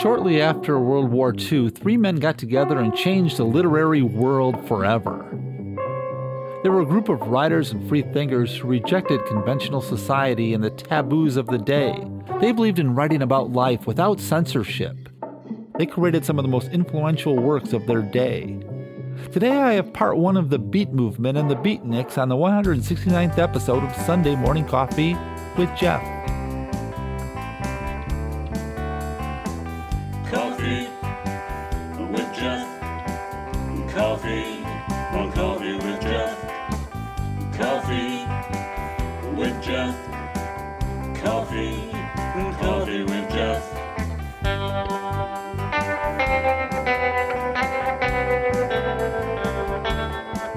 Shortly after World War II, three men got together and changed the literary world forever. They were a group of writers and free thinkers who rejected conventional society and the taboos of the day. They believed in writing about life without censorship. They created some of the most influential works of their day. Today I have part one of the Beat Movement and the Beatniks on the 169th episode of Sunday Morning Coffee with Jeff.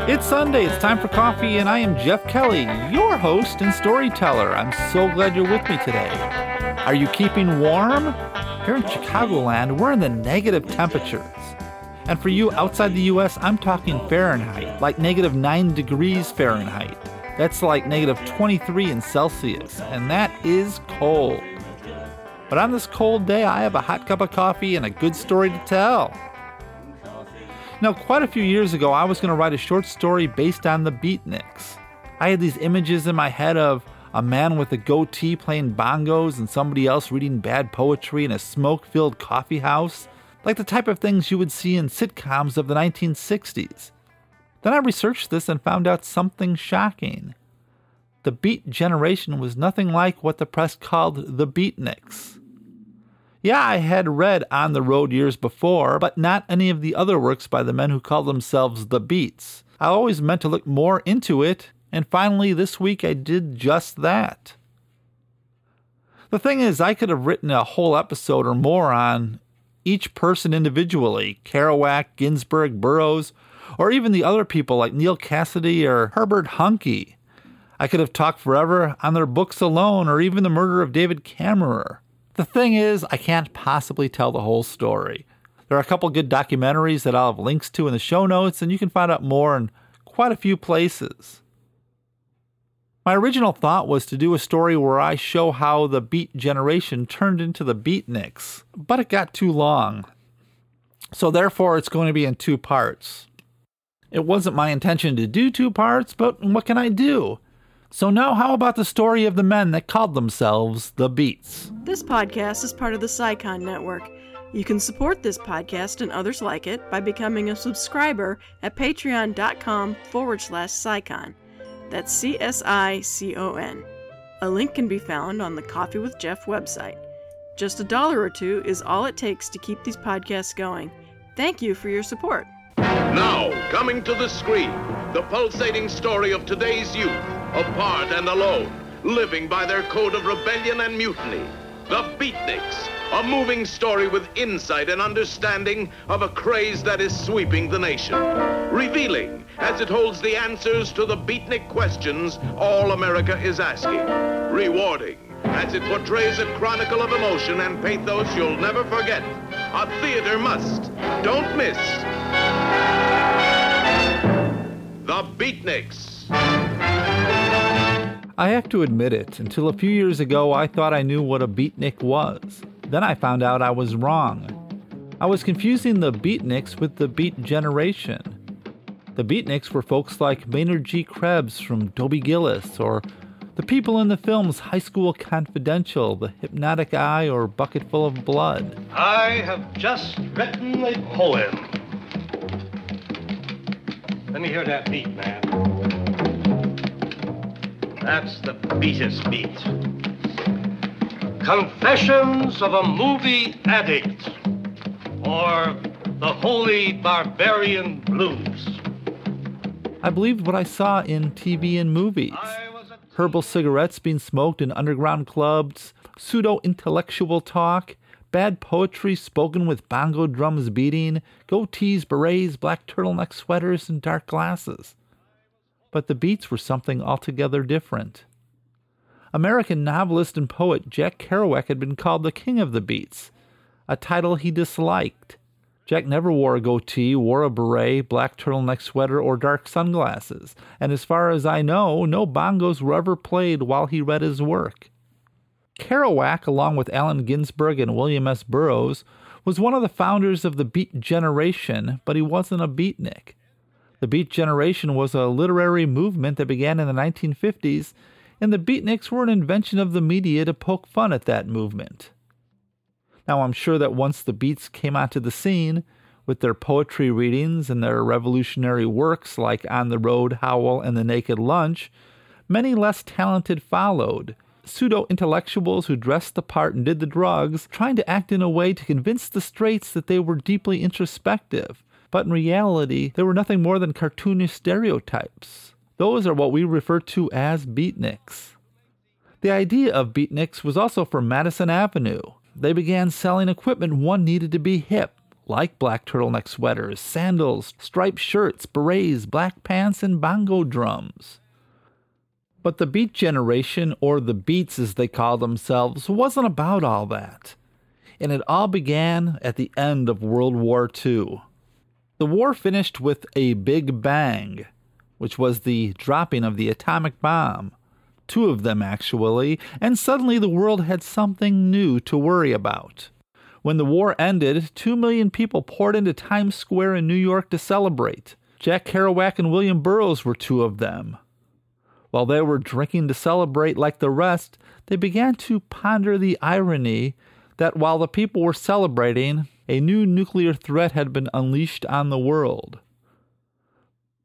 It's Sunday, it's time for coffee, and I am Jeff Kelly, your host and storyteller. I'm so glad you're with me today. Are you keeping warm? Here in Chicagoland, we're in the negative temperatures. And for you outside the US, I'm talking Fahrenheit, like negative 9 degrees Fahrenheit. That's like negative 23 in Celsius, and that is cold. But on this cold day, I have a hot cup of coffee and a good story to tell. Now, quite a few years ago, I was going to write a short story based on the Beatniks. I had these images in my head of a man with a goatee playing bongos and somebody else reading bad poetry in a smoke filled coffee house, like the type of things you would see in sitcoms of the 1960s. Then I researched this and found out something shocking. The Beat generation was nothing like what the press called the Beatniks. Yeah, I had read On the Road years before, but not any of the other works by the men who call themselves the Beats. I always meant to look more into it, and finally this week I did just that. The thing is, I could have written a whole episode or more on each person individually Kerouac, Ginsberg, Burroughs, or even the other people like Neal Cassady or Herbert Huncke. I could have talked forever on their books alone, or even the murder of David Kammerer. The thing is, I can't possibly tell the whole story. There are a couple good documentaries that I'll have links to in the show notes, and you can find out more in quite a few places. My original thought was to do a story where I show how the Beat generation turned into the Beatniks, but it got too long. So therefore, it's going to be in two parts. It wasn't my intention to do two parts, but what can I do? So now, how about the story of the men that called themselves the Beats? This podcast is part of the CSICON Network. You can support this podcast and others like it by becoming a subscriber at patreon.com forward slash CSICON. That's C S I C O N. A link can be found on the Coffee with Jeff website. Just a dollar or two is all it takes to keep these podcasts going. Thank you for your support. Now, coming to the screen, the pulsating story of today's youth, apart and alone, living by their code of rebellion and mutiny. The Beatniks, a moving story with insight and understanding of a craze that is sweeping the nation. Revealing as it holds the answers to the Beatnik questions all America is asking. Rewarding as it portrays a chronicle of emotion and pathos you'll never forget. A theater must. Don't miss. The Beatniks. I have to admit it, until a few years ago, I thought I knew what a beatnik was. Then I found out I was wrong. I was confusing the beatniks with the beat generation. The beatniks were folks like Maynard G. Krebs from Dobie Gillis, or the people in the films High School Confidential, The Hypnotic Eye, or Bucketful of Blood. I have just written a poem. Let me hear that beat, man. That's the beatest beat. Confessions of a Movie Addict, or The Holy Barbarian Blues. I believed what I saw in TV and movies. I was a Herbal cigarettes being smoked in underground clubs, pseudo intellectual talk, bad poetry spoken with bongo drums beating, goatees, berets, black turtleneck sweaters, and dark glasses. But the beats were something altogether different. American novelist and poet Jack Kerouac had been called the king of the beats, a title he disliked. Jack never wore a goatee, wore a beret, black turtleneck sweater, or dark sunglasses, and as far as I know, no bongos were ever played while he read his work. Kerouac, along with Allen Ginsberg and William S. Burroughs, was one of the founders of the Beat Generation, but he wasn't a beatnik. The Beat Generation was a literary movement that began in the 1950s, and the beatniks were an invention of the media to poke fun at that movement. Now, I'm sure that once the Beats came onto the scene, with their poetry readings and their revolutionary works like On the Road, Howl, and The Naked Lunch, many less talented followed. Pseudo intellectuals who dressed the part and did the drugs, trying to act in a way to convince the straights that they were deeply introspective. But in reality, they were nothing more than cartoonish stereotypes. Those are what we refer to as beatniks. The idea of beatniks was also from Madison Avenue. They began selling equipment one needed to be hip, like black turtleneck sweaters, sandals, striped shirts, berets, black pants, and bongo drums. But the Beat Generation, or the Beats as they call themselves, wasn't about all that. And it all began at the end of World War II. The war finished with a big bang, which was the dropping of the atomic bomb. Two of them, actually, and suddenly the world had something new to worry about. When the war ended, two million people poured into Times Square in New York to celebrate. Jack Kerouac and William Burroughs were two of them. While they were drinking to celebrate like the rest, they began to ponder the irony that while the people were celebrating, a new nuclear threat had been unleashed on the world.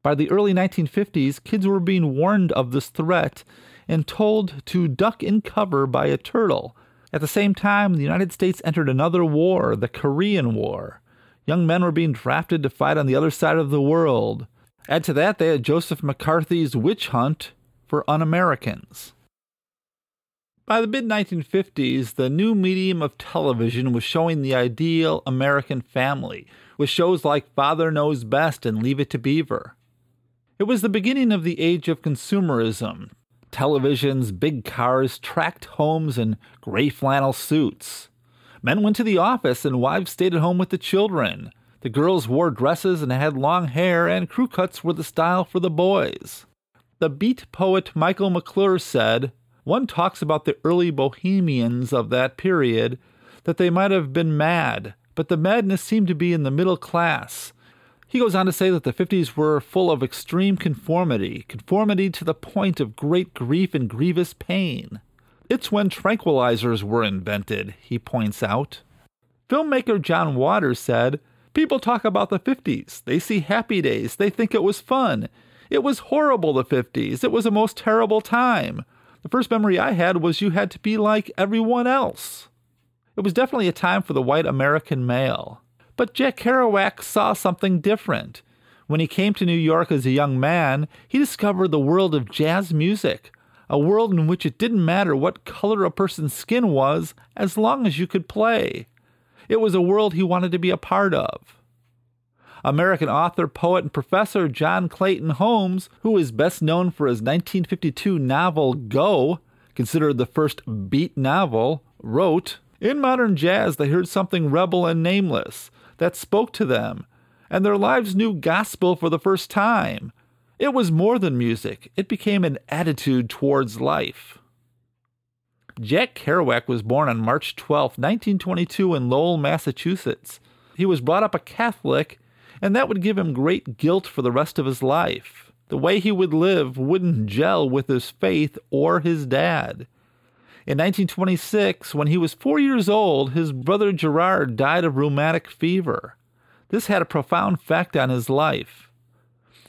By the early 1950s, kids were being warned of this threat and told to duck in cover by a turtle at the same time, the United States entered another war, the Korean War. Young men were being drafted to fight on the other side of the world. Add to that, they had Joseph McCarthy's witch hunt for un Americans. By the mid 1950s, the new medium of television was showing the ideal American family, with shows like Father Knows Best and Leave It to Beaver. It was the beginning of the age of consumerism, televisions, big cars, tract homes, and gray flannel suits. Men went to the office and wives stayed at home with the children. The girls wore dresses and had long hair, and crew cuts were the style for the boys. The beat poet Michael McClure said, One talks about the early bohemians of that period, that they might have been mad, but the madness seemed to be in the middle class, he goes on to say that the 50s were full of extreme conformity, conformity to the point of great grief and grievous pain. It's when tranquilizers were invented, he points out. Filmmaker John Waters said, People talk about the 50s. They see happy days. They think it was fun. It was horrible, the 50s. It was a most terrible time. The first memory I had was you had to be like everyone else. It was definitely a time for the white American male. But Jack Kerouac saw something different. When he came to New York as a young man, he discovered the world of jazz music, a world in which it didn't matter what color a person's skin was as long as you could play. It was a world he wanted to be a part of. American author, poet, and professor John Clellon Holmes, who is best known for his 1952 novel Go, considered the first beat novel, wrote In modern jazz, they heard something rebel and nameless, that spoke to them, and their lives knew gospel for the first time. It was more than music, it became an attitude towards life. Jack Kerouac was born on March 12, 1922, in Lowell, Massachusetts. He was brought up a Catholic, and that would give him great guilt for the rest of his life. The way he would live wouldn't gel with his faith or his dad. In 1926, when he was four years old, his brother Gerard died of rheumatic fever. This had a profound effect on his life.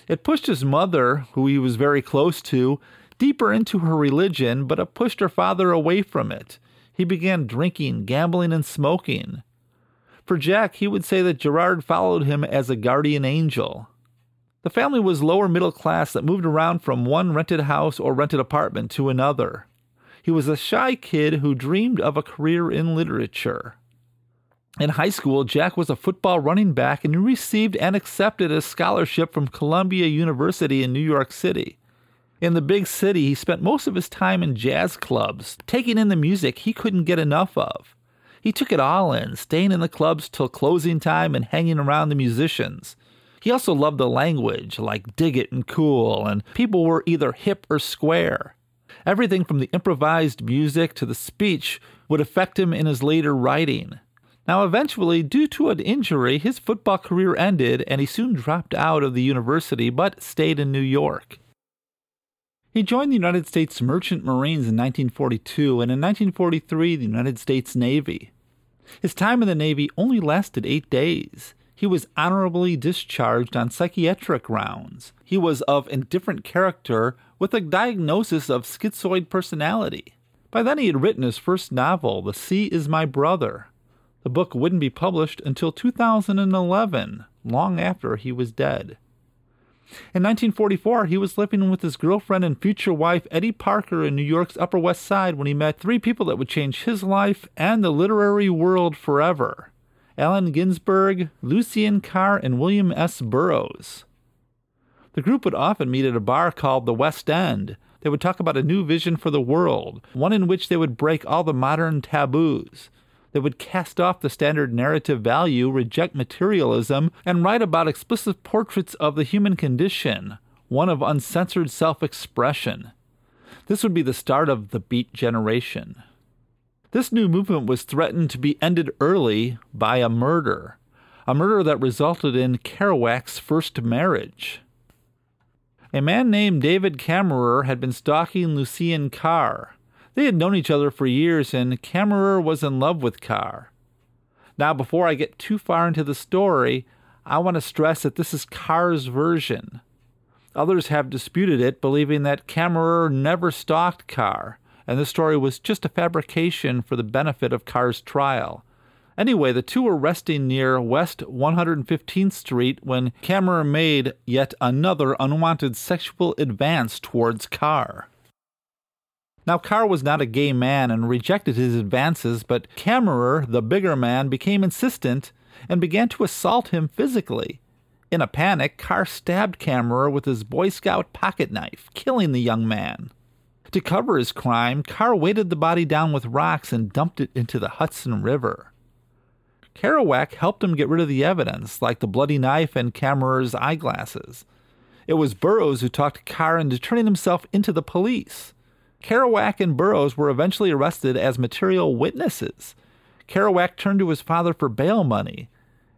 It pushed his mother, who he was very close to, deeper into her religion, but it pushed her father away from it. He began drinking, gambling, and smoking. For Jack, he would say that Gerard followed him as a guardian angel. The family was lower middle class that moved around from one rented house or rented apartment to another. He was a shy kid who dreamed of a career in literature. In high school, Jack was a football running back and he received and accepted a scholarship from Columbia University in New York City. In the big city, he spent most of his time in jazz clubs, taking in the music he couldn't get enough of. He took it all in, staying in the clubs till closing time and hanging around the musicians. He also loved the language, like dig it and cool, and people were either hip or square. Everything from the improvised music to the speech would affect him in his later writing. Now, eventually, due to an injury, his football career ended and he soon dropped out of the university but stayed in New York. He joined the United States Merchant Marines in 1942 and in 1943 the United States Navy. His time in the Navy only lasted eight days. He was honorably discharged on psychiatric grounds. He was of indifferent character with a diagnosis of schizoid personality. By then, he had written his first novel, The Sea is My Brother. The book wouldn't be published until 2011, long after he was dead. In 1944, he was living with his girlfriend and future wife, Edie Parker, in New York's Upper West Side when he met three people that would change his life and the literary world forever Allen Ginsberg, Lucien Carr, and William S. Burroughs. The group would often meet at a bar called the West End. They would talk about a new vision for the world, one in which they would break all the modern taboos. They would cast off the standard narrative value, reject materialism, and write about explicit portraits of the human condition, one of uncensored self expression. This would be the start of the Beat Generation. This new movement was threatened to be ended early by a murder, a murder that resulted in Kerouac's first marriage. A man named David Kammerer had been stalking Lucien Carr. They had known each other for years, and Kammerer was in love with Carr. Now, before I get too far into the story, I want to stress that this is Carr's version. Others have disputed it, believing that Kammerer never stalked Carr, and this story was just a fabrication for the benefit of Carr's trial. Anyway, the two were resting near West 115th Street when Kammerer made yet another unwanted sexual advance towards Carr. Now, Carr was not a gay man and rejected his advances, but Kammerer, the bigger man, became insistent and began to assault him physically. In a panic, Carr stabbed Kammerer with his Boy Scout pocket knife, killing the young man. To cover his crime, Carr weighted the body down with rocks and dumped it into the Hudson River. Kerouac helped him get rid of the evidence, like the bloody knife and Kammerer's eyeglasses. It was Burroughs who talked Carr into turning himself into the police. Kerouac and Burroughs were eventually arrested as material witnesses. Kerouac turned to his father for bail money.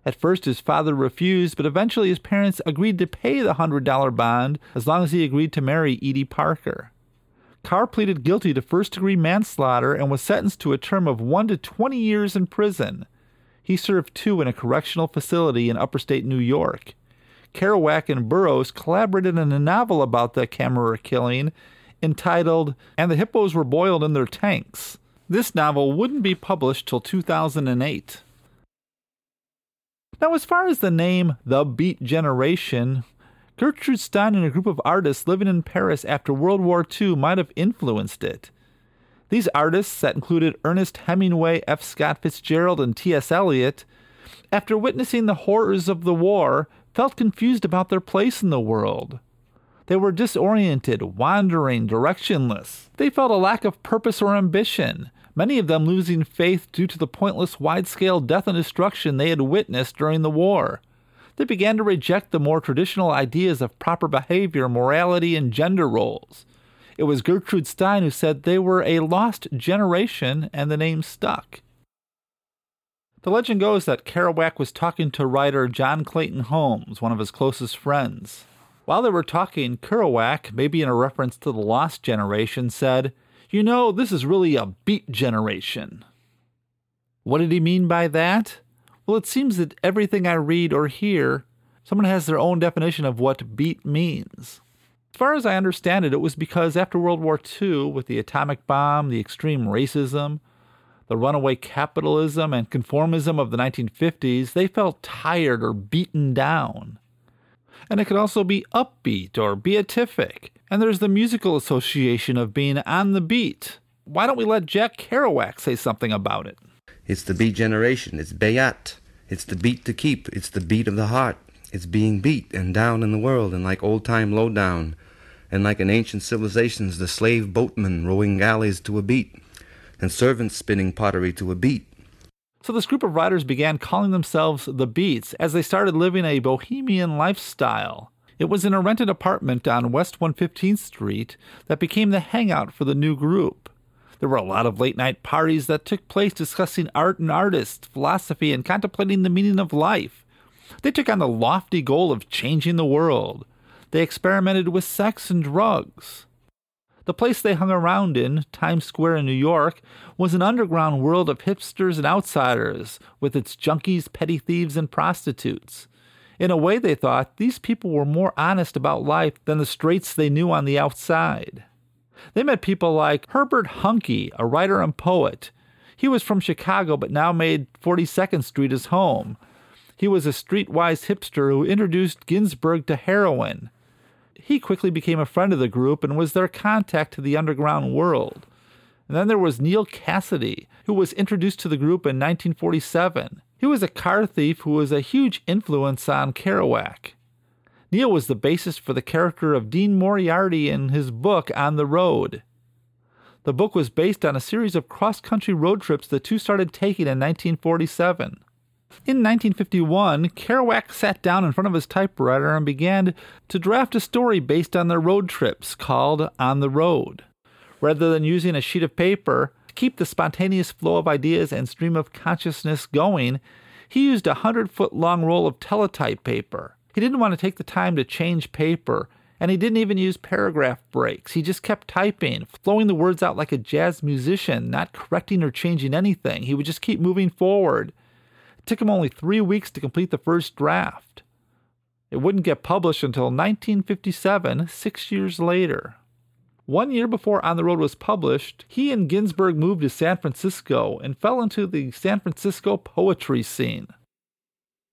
At first, his father refused, but eventually his parents agreed to pay the $100 bond as long as he agreed to marry Edie Parker. Carr pleaded guilty to first degree manslaughter and was sentenced to a term of 1 to 20 years in prison. He served two in a correctional facility in upstate New York. Kerouac and Burroughs collaborated in a novel about the Kammerer killing entitled And the Hippos Were Boiled in Their Tanks. This novel wouldn't be published till 2008. Now, as far as the name The Beat Generation, Gertrude Stein and a group of artists living in Paris after World War II might have influenced it. These artists, that included Ernest Hemingway, F. Scott Fitzgerald, and T.S. Eliot, after witnessing the horrors of the war, felt confused about their place in the world. They were disoriented, wandering, directionless. They felt a lack of purpose or ambition, many of them losing faith due to the pointless wide scale death and destruction they had witnessed during the war. They began to reject the more traditional ideas of proper behavior, morality, and gender roles. It was Gertrude Stein who said they were a lost generation, and the name stuck. The legend goes that Kerouac was talking to writer John Clellon Holmes, one of his closest friends. While they were talking, Kerouac, maybe in a reference to the Lost Generation, said, You know, this is really a beat generation. What did he mean by that? Well, it seems that everything I read or hear, someone has their own definition of what beat means. As far as I understand it, it was because after World War II, with the atomic bomb, the extreme racism, the runaway capitalism, and conformism of the 1950s, they felt tired or beaten down and it could also be upbeat or beatific. And there's the musical association of being on the beat. Why don't we let Jack Kerouac say something about it? It's the beat generation. It's Bayat. It's the beat to keep. It's the beat of the heart. It's being beat and down in the world and like old time lowdown. And like in ancient civilizations, the slave boatmen rowing galleys to a beat, and servants spinning pottery to a beat, so this group of writers began calling themselves the Beats as they started living a bohemian lifestyle. It was in a rented apartment on West 115th Street that became the hangout for the new group. There were a lot of late night parties that took place discussing art and artists, philosophy, and contemplating the meaning of life. They took on the lofty goal of changing the world. They experimented with sex and drugs. The place they hung around in, Times Square in New York, was an underground world of hipsters and outsiders, with its junkies, petty thieves, and prostitutes. In a way, they thought these people were more honest about life than the straights they knew on the outside. They met people like Herbert Huncke, a writer and poet. He was from Chicago but now made 42nd Street his home. He was a streetwise hipster who introduced Ginsberg to heroin he quickly became a friend of the group and was their contact to the underground world. And then there was Neal Cassady, who was introduced to the group in 1947. He was a car thief who was a huge influence on Kerouac. Neal was the basis for the character of Dean Moriarty in his book On the Road. The book was based on a series of cross country road trips the two started taking in 1947. In 1951, Kerouac sat down in front of his typewriter and began to draft a story based on their road trips called On the Road. Rather than using a sheet of paper to keep the spontaneous flow of ideas and stream of consciousness going, he used a hundred foot long roll of teletype paper. He didn't want to take the time to change paper, and he didn't even use paragraph breaks. He just kept typing, flowing the words out like a jazz musician, not correcting or changing anything. He would just keep moving forward took him only three weeks to complete the first draft. It wouldn't get published until 1957, six years later. One year before On the Road was published, he and Ginsberg moved to San Francisco and fell into the San Francisco poetry scene.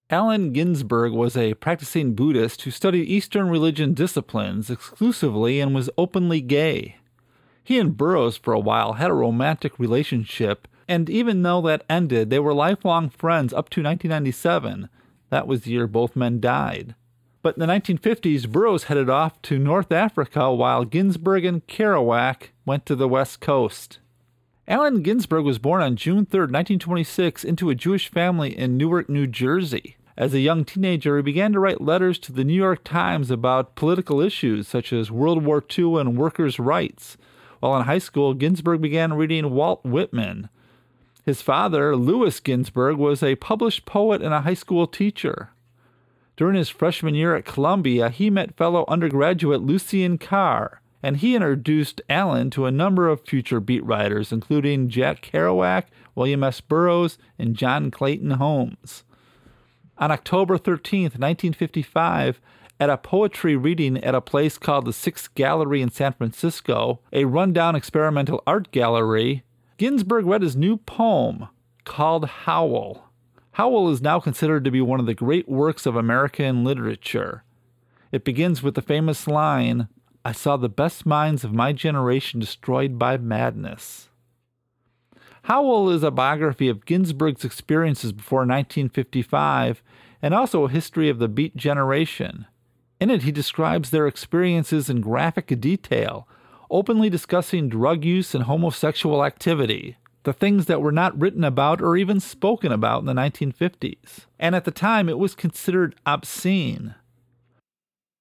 Allen Ginsberg was a practicing Buddhist who studied Eastern religion disciplines exclusively and was openly gay. He and Burroughs, for a while, had a romantic relationship and even though that ended, they were lifelong friends up to 1997. That was the year both men died. But in the 1950s, Burroughs headed off to North Africa while Ginsberg and Kerouac went to the West Coast. Allen Ginsberg was born on June 3, 1926, into a Jewish family in Newark, New Jersey. As a young teenager, he began to write letters to the New York Times about political issues such as World War II and workers' rights. While in high school, Ginsberg began reading Walt Whitman. His father, Louis Ginsberg, was a published poet and a high school teacher. During his freshman year at Columbia, he met fellow undergraduate Lucien Carr, and he introduced Allen to a number of future beat writers, including Jack Kerouac, William S. Burroughs, and John Clellon Holmes. On October 13, 1955, at a poetry reading at a place called the Six Gallery in San Francisco, a rundown experimental art gallery, Ginsberg read his new poem called Howl. Howl is now considered to be one of the great works of American literature. It begins with the famous line I saw the best minds of my generation destroyed by madness. Howl is a biography of Ginsberg's experiences before 1955 and also a history of the Beat generation. In it, he describes their experiences in graphic detail, openly discussing drug use and homosexual activity, the things that were not written about or even spoken about in the 1950s. And at the time, it was considered obscene.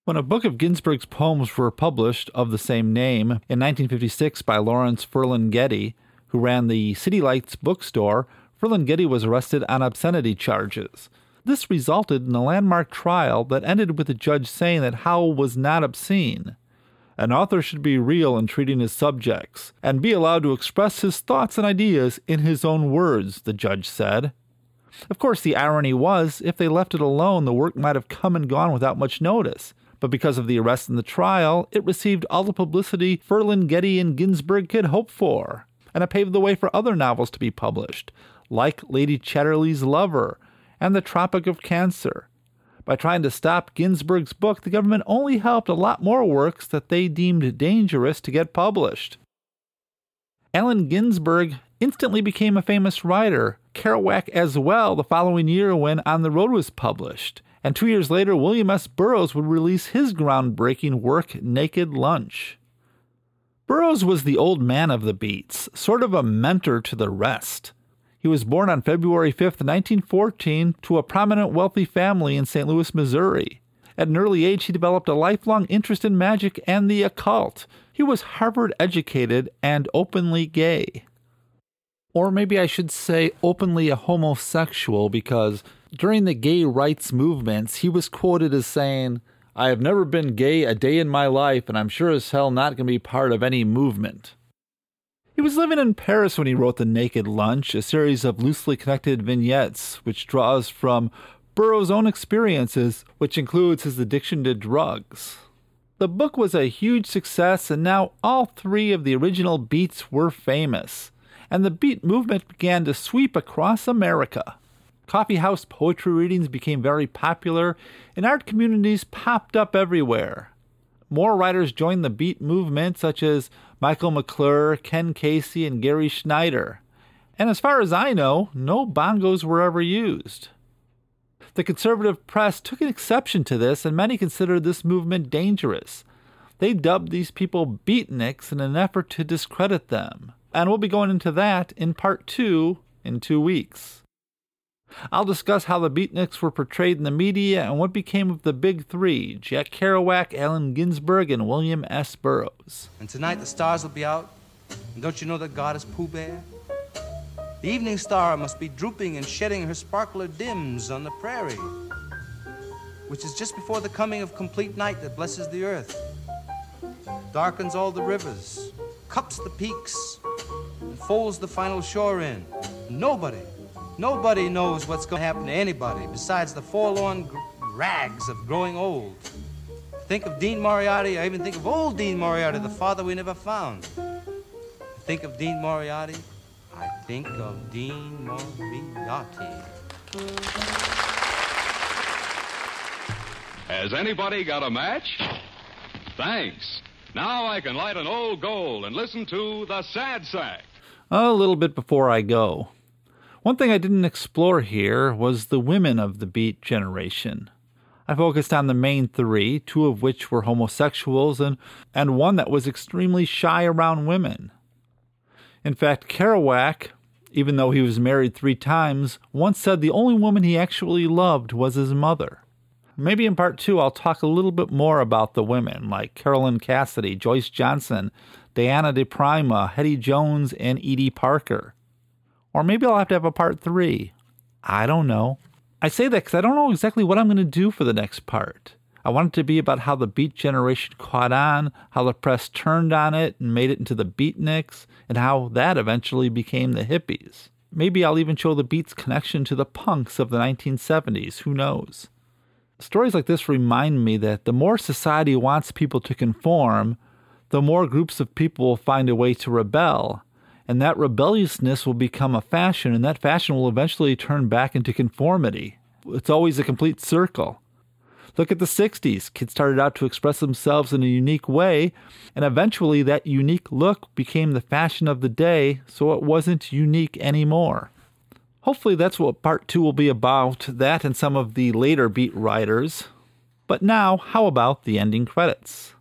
When a book of Ginsberg's poems were published of the same name in 1956 by Lawrence Ferlinghetti, who ran the City Lights bookstore, Ferlinghetti was arrested on obscenity charges. This resulted in a landmark trial that ended with the judge saying that Howl was not obscene. An author should be real in treating his subjects, and be allowed to express his thoughts and ideas in his own words, the judge said. Of course, the irony was, if they left it alone, the work might have come and gone without much notice. But because of the arrest and the trial, it received all the publicity Ferlinghetti and Ginsberg could hope for, and it paved the way for other novels to be published, like Lady Chatterley's Lover and The Tropic of Cancer, by trying to stop Ginsberg's book, the government only helped a lot more works that they deemed dangerous to get published. Allen Ginsberg instantly became a famous writer, Kerouac as well, the following year when On the Road was published. And two years later, William S. Burroughs would release his groundbreaking work, Naked Lunch. Burroughs was the old man of the beats, sort of a mentor to the rest. He was born on February 5, 1914, to a prominent wealthy family in St. Louis, Missouri. At an early age, he developed a lifelong interest in magic and the occult. He was Harvard educated and openly gay. Or maybe I should say openly a homosexual because during the gay rights movements, he was quoted as saying, I have never been gay a day in my life, and I'm sure as hell not going to be part of any movement. He was living in Paris when he wrote The Naked Lunch, a series of loosely connected vignettes which draws from Burroughs' own experiences, which includes his addiction to drugs. The book was a huge success, and now all three of the original beats were famous, and the beat movement began to sweep across America. Coffeehouse poetry readings became very popular, and art communities popped up everywhere. More writers joined the beat movement, such as Michael McClure, Ken Kesey, and Gary Snyder. And as far as I know, no bongos were ever used. The conservative press took an exception to this, and many considered this movement dangerous. They dubbed these people beatniks in an effort to discredit them. And we'll be going into that in part two in two weeks. I'll discuss how the beatniks were portrayed in the media and what became of the big three Jack Kerouac, Allen Ginsberg, and William S. Burroughs. And tonight the stars will be out. And don't you know that God is Pooh Bear? The evening star must be drooping and shedding her sparkler dims on the prairie, which is just before the coming of complete night that blesses the earth, darkens all the rivers, cups the peaks, and folds the final shore in. Nobody, nobody knows what's going to happen to anybody besides the forlorn gr- rags of growing old. Think of Dean Moriarty, I even think of old Dean Moriarty, the father we never found. Think of Dean Moriarty, I think of Dean Moriarty. Has anybody got a match? Thanks. Now I can light an old gold and listen to the Sad Sack. A little bit before I go. One thing I didn't explore here was the women of the Beat generation. I focused on the main three, two of which were homosexuals and, and one that was extremely shy around women. In fact, Kerouac, even though he was married three times, once said the only woman he actually loved was his mother. Maybe in part two, I'll talk a little bit more about the women, like Carolyn Cassady, Joyce Johnson, Diane di Prima, Hettie Jones, and Edie Parker. Or maybe I'll have to have a part three. I don't know. I say that because I don't know exactly what I'm going to do for the next part. I want it to be about how the Beat generation caught on, how the press turned on it and made it into the Beatniks, and how that eventually became the hippies. Maybe I'll even show the Beats' connection to the punks of the 1970s, who knows? Stories like this remind me that the more society wants people to conform, the more groups of people will find a way to rebel, and that rebelliousness will become a fashion, and that fashion will eventually turn back into conformity. It's always a complete circle. Look at the 60s. Kids started out to express themselves in a unique way, and eventually that unique look became the fashion of the day, so it wasn't unique anymore. Hopefully, that's what part two will be about that and some of the later beat writers. But now, how about the ending credits?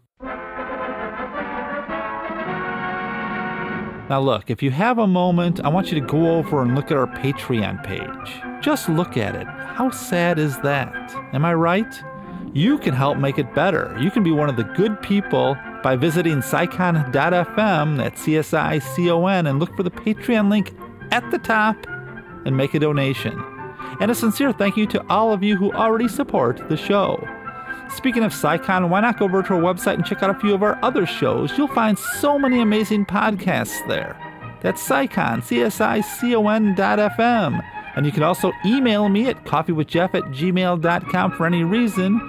Now, look, if you have a moment, I want you to go over and look at our Patreon page. Just look at it. How sad is that? Am I right? You can help make it better. You can be one of the good people by visiting CSICON.fm, that's C S I C O N, and look for the Patreon link at the top and make a donation. And a sincere thank you to all of you who already support the show. Speaking of CSICON, why not go over to our website and check out a few of our other shows? You'll find so many amazing podcasts there. That's CSICON, C-S-I-C-O-N dot FM. And you can also email me at coffeewithjeff at gmail.com for any reason.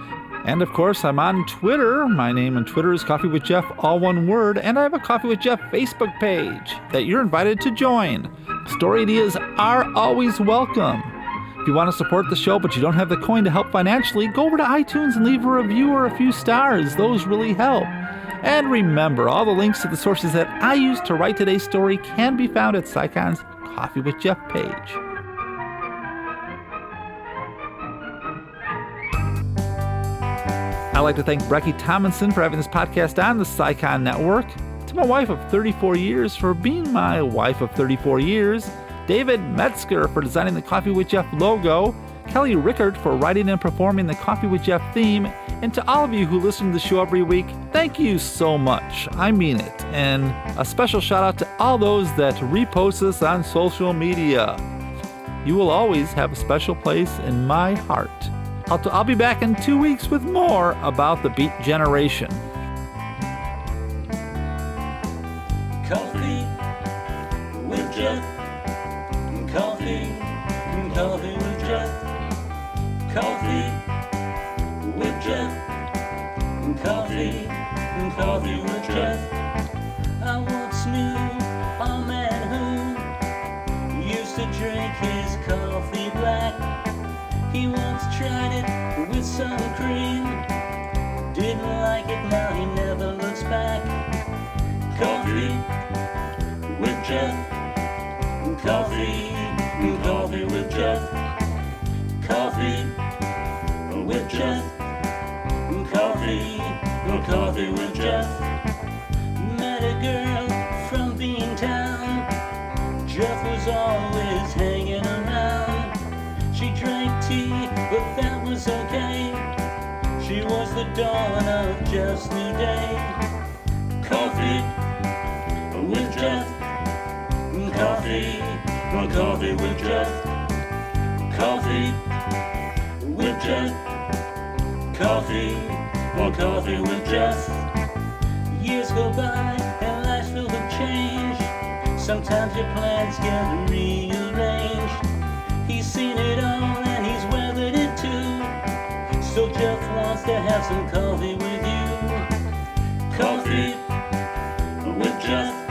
And of course, I'm on Twitter. My name on Twitter is Coffee with Jeff, all one word. And I have a Coffee with Jeff Facebook page that you're invited to join. Story ideas are always welcome. If you want to support the show but you don't have the coin to help financially, go over to iTunes and leave a review or a few stars. Those really help. And remember, all the links to the sources that I used to write today's story can be found at CSICON's Coffee with Jeff page. I'd like to thank Brecky Tomlinson for having this podcast on the CSICON Network. To my wife of 34 years for being my wife of 34 years. David Metzger for designing the Coffee with Jeff logo. Kelly Rickard for writing and performing the Coffee with Jeff theme, and to all of you who listen to the show every week, thank you so much. I mean it. And a special shout out to all those that repost us on social media. You will always have a special place in my heart. I'll, t- I'll be back in two weeks with more about the Beat Generation. Coffee with Jeff. Met a girl from Beantown. Jeff was always hanging around. She drank tea, but that was okay. She was the dawn of Jeff's new day. Coffee with Jeff. Coffee, my coffee with Jeff. Coffee with Jeff. Coffee, coffee or coffee with Jeff. Years go by and lives will have changed. Sometimes your plans get rearranged. He's seen it all and he's weathered it too. So Jeff wants to have some coffee with you. Coffee with Jeff.